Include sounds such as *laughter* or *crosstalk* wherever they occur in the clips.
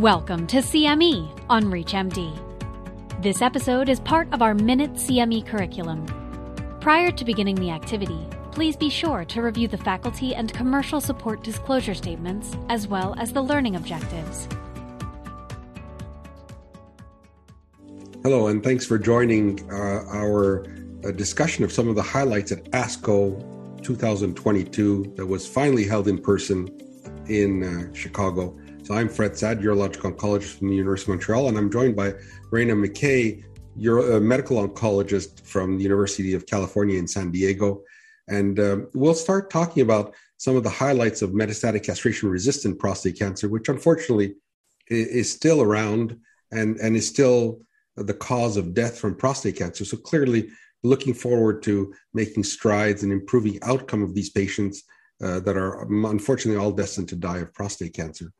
Welcome to CME on ReachMD. This episode is part of our Minute CME curriculum. Prior to beginning the activity, please be sure to review the faculty and commercial support disclosure statements as well as the learning objectives. Hello, and thanks for joining uh, our uh, discussion of some of the highlights at ASCO 2022 that was finally held in person in uh, Chicago. So I'm Fred Saad, urologic oncologist from the University of Montreal, and I'm joined by Rana McKay, Euro- medical oncologist from the University of California in San Diego. And um, we'll start talking about some of the highlights of metastatic castration resistant prostate cancer, which unfortunately is still around and, and is still the cause of death from prostate cancer. So clearly, looking forward to making strides and improving outcome of these patients uh, that are unfortunately all destined to die of prostate cancer.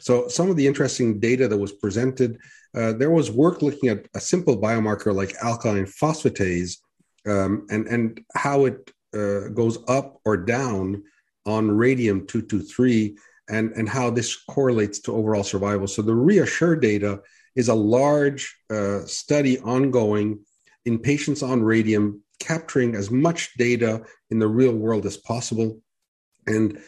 So, some of the interesting data that was presented, uh, there was work looking at a simple biomarker like alkaline phosphatase um, and, and how it uh, goes up or down on radium 223 and, and how this correlates to overall survival. So, the REASSURE data is a large uh, study ongoing in patients on radium, capturing as much data in the real world as possible. And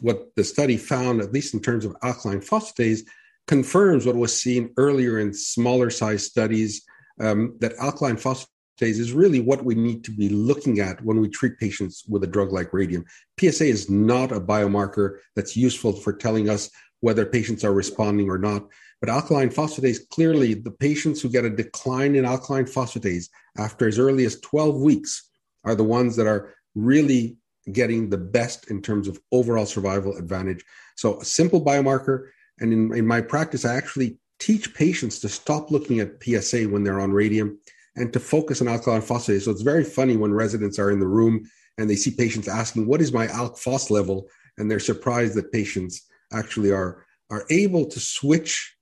what the study found, at least in terms of alkaline phosphatase, confirms what was seen earlier in smaller size studies um, that alkaline phosphatase is really what we need to be looking at when we treat patients with a drug like radium. PSA is not a biomarker that's useful for telling us whether patients are responding or not. But alkaline phosphatase, clearly, the patients who get a decline in alkaline phosphatase after as early as 12 weeks are the ones that are really getting the best in terms of overall survival advantage. So, a simple biomarker. And in, in my practice, I actually teach patients to stop looking at PSA when they're on radium and to focus on alkaline phosphatase. So, it's very funny when residents are in the room and they see patients asking, What is my alk phos level? And they're surprised that patients actually are, are able to switch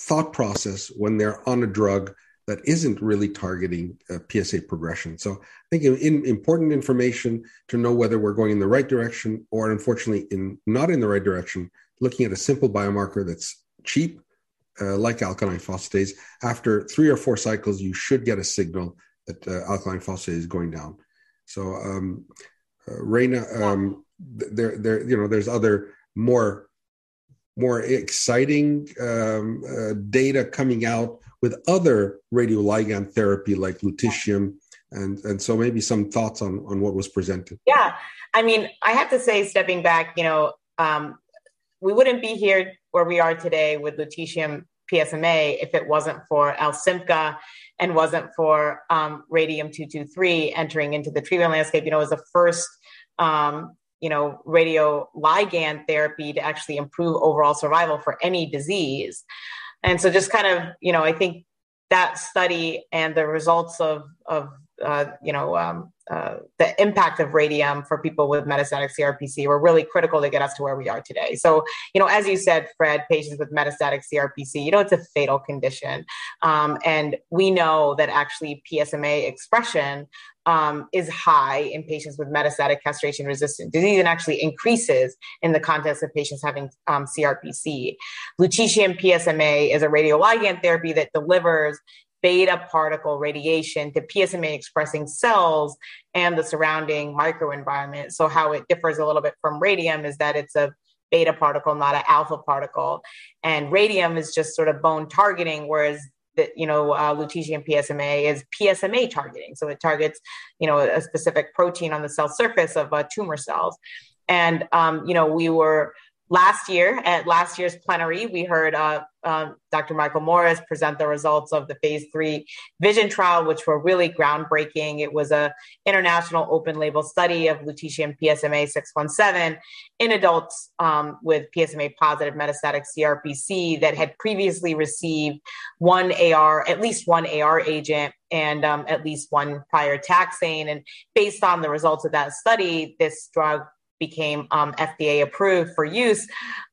thought process when they're on a drug that isn't really targeting uh, PSA progression. So I think in, important information to know whether we're going in the right direction or unfortunately in not in the right direction, looking at a simple biomarker that's cheap, uh, like alkaline phosphatase. After three or four cycles, you should get a signal that uh, alkaline phosphatase is going down. So um, uh, Rana, um, there, there, you know, there's other more more exciting um, uh, data coming out with other radioligand therapy like lutetium and and so maybe some thoughts on on what was presented. Yeah. I mean i have to say stepping back you know um, we wouldn't be here where we are today with lutetium psma if it wasn't for ALSYMPCA and wasn't for um, radium 223 entering into the treatment landscape. You know it was the first um, you know radio ligand therapy to actually improve overall survival for any disease and so just kind of, you know, I think that study and the results of, of uh, you know, um, uh, the impact of radium for people with metastatic CRPC were really critical to get us to where we are today. So, you know, as you said, Fred, patients with metastatic CRPC, you know, it's a fatal condition. Um, and we know that actually PSMA expression um, is high in patients with metastatic castration resistant disease and actually increases in the context of patients having um, CRPC. Lutetium PSMA is a radioligand therapy that delivers beta particle radiation to PSMA expressing cells and the surrounding microenvironment. So, how it differs a little bit from radium is that it's a beta particle, not an alpha particle. And radium is just sort of bone targeting, whereas that you know uh, lutetium PSMA is PSMA targeting, so it targets you know a specific protein on the cell surface of uh, tumor cells. And um, you know we were last year at last year's plenary we heard uh, um, Dr. Michael Morris present the results of the phase three vision trial, which were really groundbreaking. It was a international open label study of lutetium PSMA 617 in adults um, with PSMA positive metastatic CRPC that had previously received one AR, at least one AR agent and um, at least one prior taxane. And based on the results of that study, this drug became um, FDA approved for use.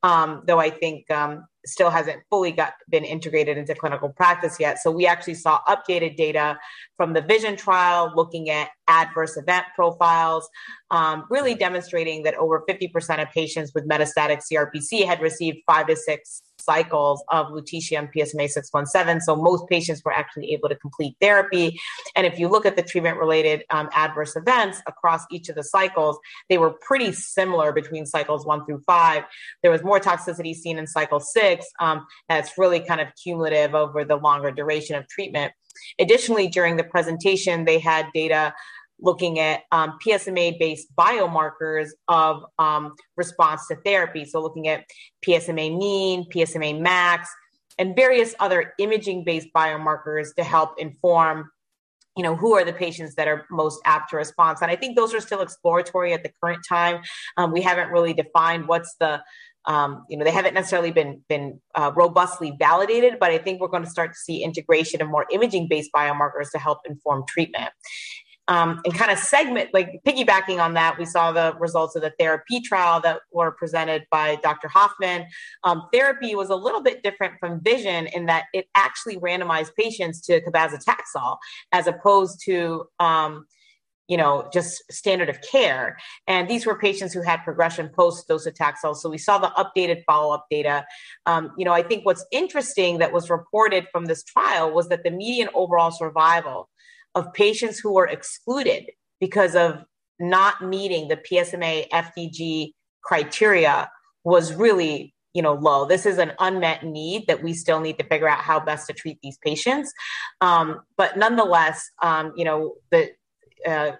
Um, though I think um, still hasn't fully got been integrated into clinical practice yet. So we actually saw updated data from the Vision trial looking at adverse event profiles, um, really demonstrating that over 50% of patients with metastatic CRPC had received five to six cycles of lutetium PSMA 617. So most patients were actually able to complete therapy. And if you look at the treatment related um, adverse events across each of the cycles, they were pretty similar between cycles one through five. There was more toxicity seen in cycle six. Um, that's really kind of cumulative over the longer duration of treatment. Additionally, during the presentation, they had data looking at um, PSMA based biomarkers of um, response to therapy. So, looking at PSMA mean, PSMA max, and various other imaging based biomarkers to help inform you know who are the patients that are most apt to response and i think those are still exploratory at the current time. Um, we haven't really defined what's the um, you know they haven't necessarily been been uh, robustly validated but i think we're going to start to see integration of more imaging based biomarkers to help inform treatment um, and kind of segment, like piggybacking on that, we saw the results of the TheraP trial that were presented by Dr. Hofman. Um, TheraP was a little bit different from vision in that it actually randomized patients to cabazitaxel as opposed to um, you know, just standard of care. And these were patients who had progression post docetaxel. So we saw the updated follow up data. Um, you know, I think what's interesting that was reported from this trial was that the median overall survival of patients who were excluded because of not meeting the PSMA FDG criteria was really you know low. This is an unmet need that we still need to figure out how best to treat these patients. Um, but nonetheless um, you know the uh,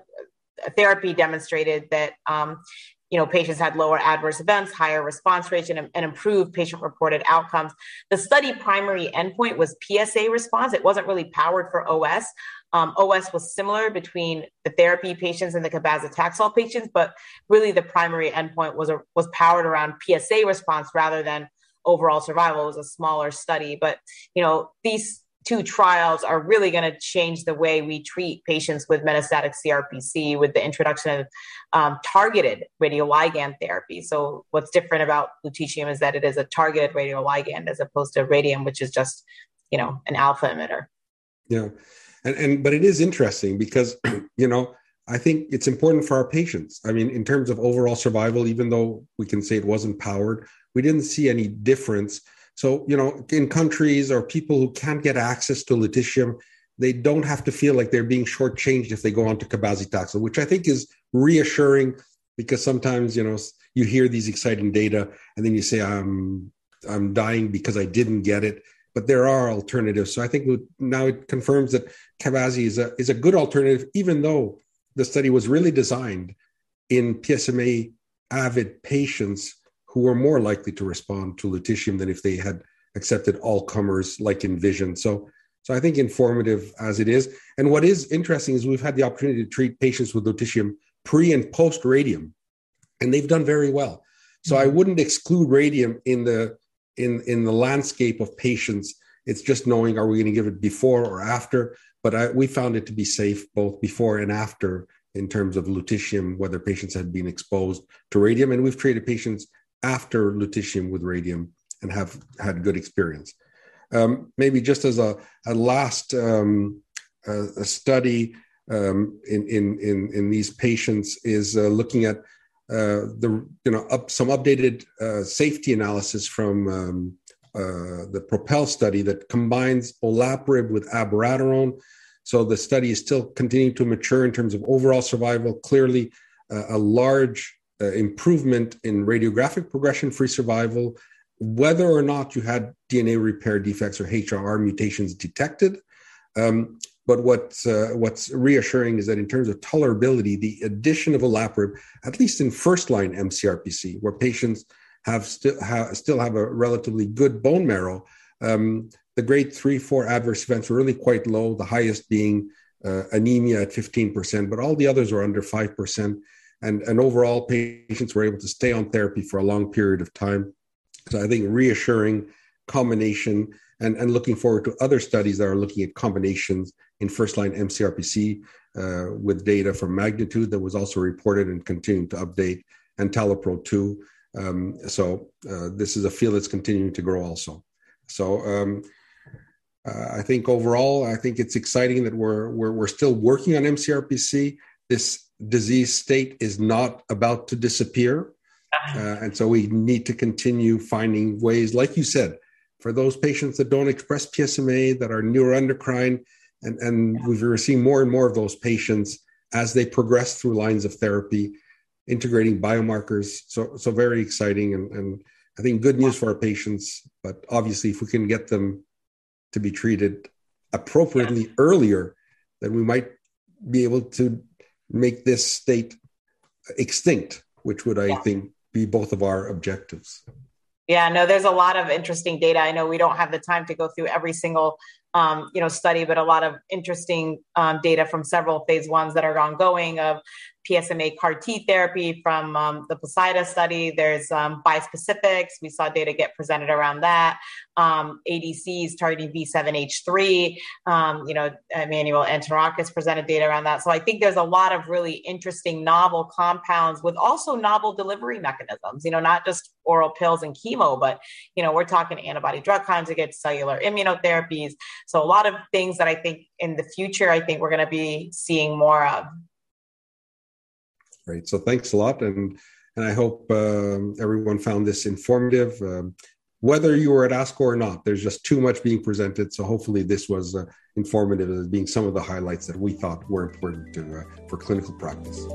TheraP demonstrated that um, you know patients had lower adverse events higher response rates and, and improved patient reported outcomes. The study primary endpoint was psa response. It wasn't really powered for os um, OS was similar between the TheraP patients and the cabazitaxel patients, but really the primary endpoint was a, was powered around PSA response rather than overall survival. It was a smaller study, but you know these two trials are really going to change the way we treat patients with metastatic CRPC with the introduction of um, targeted radioligand therapy. So what's different about lutetium is that it is a targeted radioligand as opposed to radium, which is just you know an alpha emitter. Yeah and and but it is interesting because *clears throat* you know I think it's important for our patients. I mean, in terms of overall survival, even though we can say it wasn't powered, we didn't see any difference. So, you know, in countries or people who can't get access to lutetium, they don't have to feel like they're being shortchanged if they go on to cabazitaxel, which I think is reassuring because sometimes, you know, you hear these exciting data and then you say, I'm I'm dying because I didn't get it but there are alternatives. So I think now it confirms that Cabazi is a is a good alternative, even though the study was really designed in PSMA avid patients who were more likely to respond to lutetium than if they had accepted all comers like in Vision. So so I think informative as it is. And what is interesting is we've had the opportunity to treat patients with lutetium pre and post radium, and they've done very well. So I mm-hmm. wouldn't exclude radium in the in in the landscape of patients it's just knowing are we going to give it before or after? But I, we found it to be safe both before and after in terms of lutetium whether patients had been exposed to radium. And we've treated patients after lutetium with radium and have had good experience. Um, maybe just as a, a last um, a, a study um, in, in, in, in these patients is uh, looking at the you know up some updated uh, safety analysis from um, uh, the Propel study that combines olaparib with abiraterone. So the study is still continuing to mature in terms of overall survival. Clearly, uh, a large uh, improvement in radiographic progression-free survival, whether or not you had DNA repair defects or HRR mutations detected. Um, but what's uh, what's reassuring is that in terms of tolerability, the addition of olaparib, at least in first line MCRPC, where patients have still have, still have a relatively good bone marrow, um, the grade three four adverse events were really quite low. The highest being uh, anemia at fifteen percent, but all the others were under five percent. And, and overall, patients were able to stay on therapy for a long period of time. So I think reassuring combination and, and looking forward to other studies that are looking at combinations in first line MCRPC uh, with data from Magnitude that was also reported and continuing to update, and TALAPRO 2. Um, so uh, this is a field that's continuing to grow also. So um, uh, I think overall, I think it's exciting that we're, we're we're still working on MCRPC. This disease state is not about to disappear, uh-huh. uh, and so we need to continue finding ways, like you said, for those patients that don't express PSMA that are neuroendocrine, and and yeah. we're seeing more and more of those patients as they progress through lines of therapy, integrating biomarkers. So so very exciting, and and I think good news for our patients. But obviously, if we can get them to be treated appropriately yeah. earlier, then we might be able to make this state extinct, which would, I yeah. think, be both of our objectives. Yeah, no, there's a lot of interesting data. I know we don't have the time to go through every single um, you know study, but a lot of interesting um, data from several phase ones that are ongoing of PSMA CAR T therapy from um, the Poseida study. There's um, bispecifics. We saw data get presented around that. Um, ADCs targeting B7H3. Um, you know, Emmanuel Antonarakis presented data around that. So I think there's a lot of really interesting novel compounds with also novel delivery mechanisms. You know, not just oral pills and chemo, but you know, we're talking antibody drug conjugates, cellular immunotherapies. So a lot of things that I think in the future, I think we're going to be seeing more of. Great. So thanks a lot, and and I hope um, everyone found this informative. Um, whether you were at ASCO or not, there's just too much being presented. So hopefully, this was uh, informative as being some of the highlights that we thought were important to, uh, for clinical practice.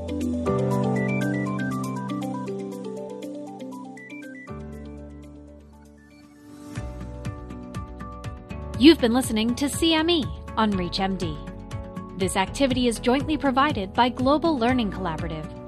You've been listening to CME on ReachMD. This activity is jointly provided by Global Learning Collaborative,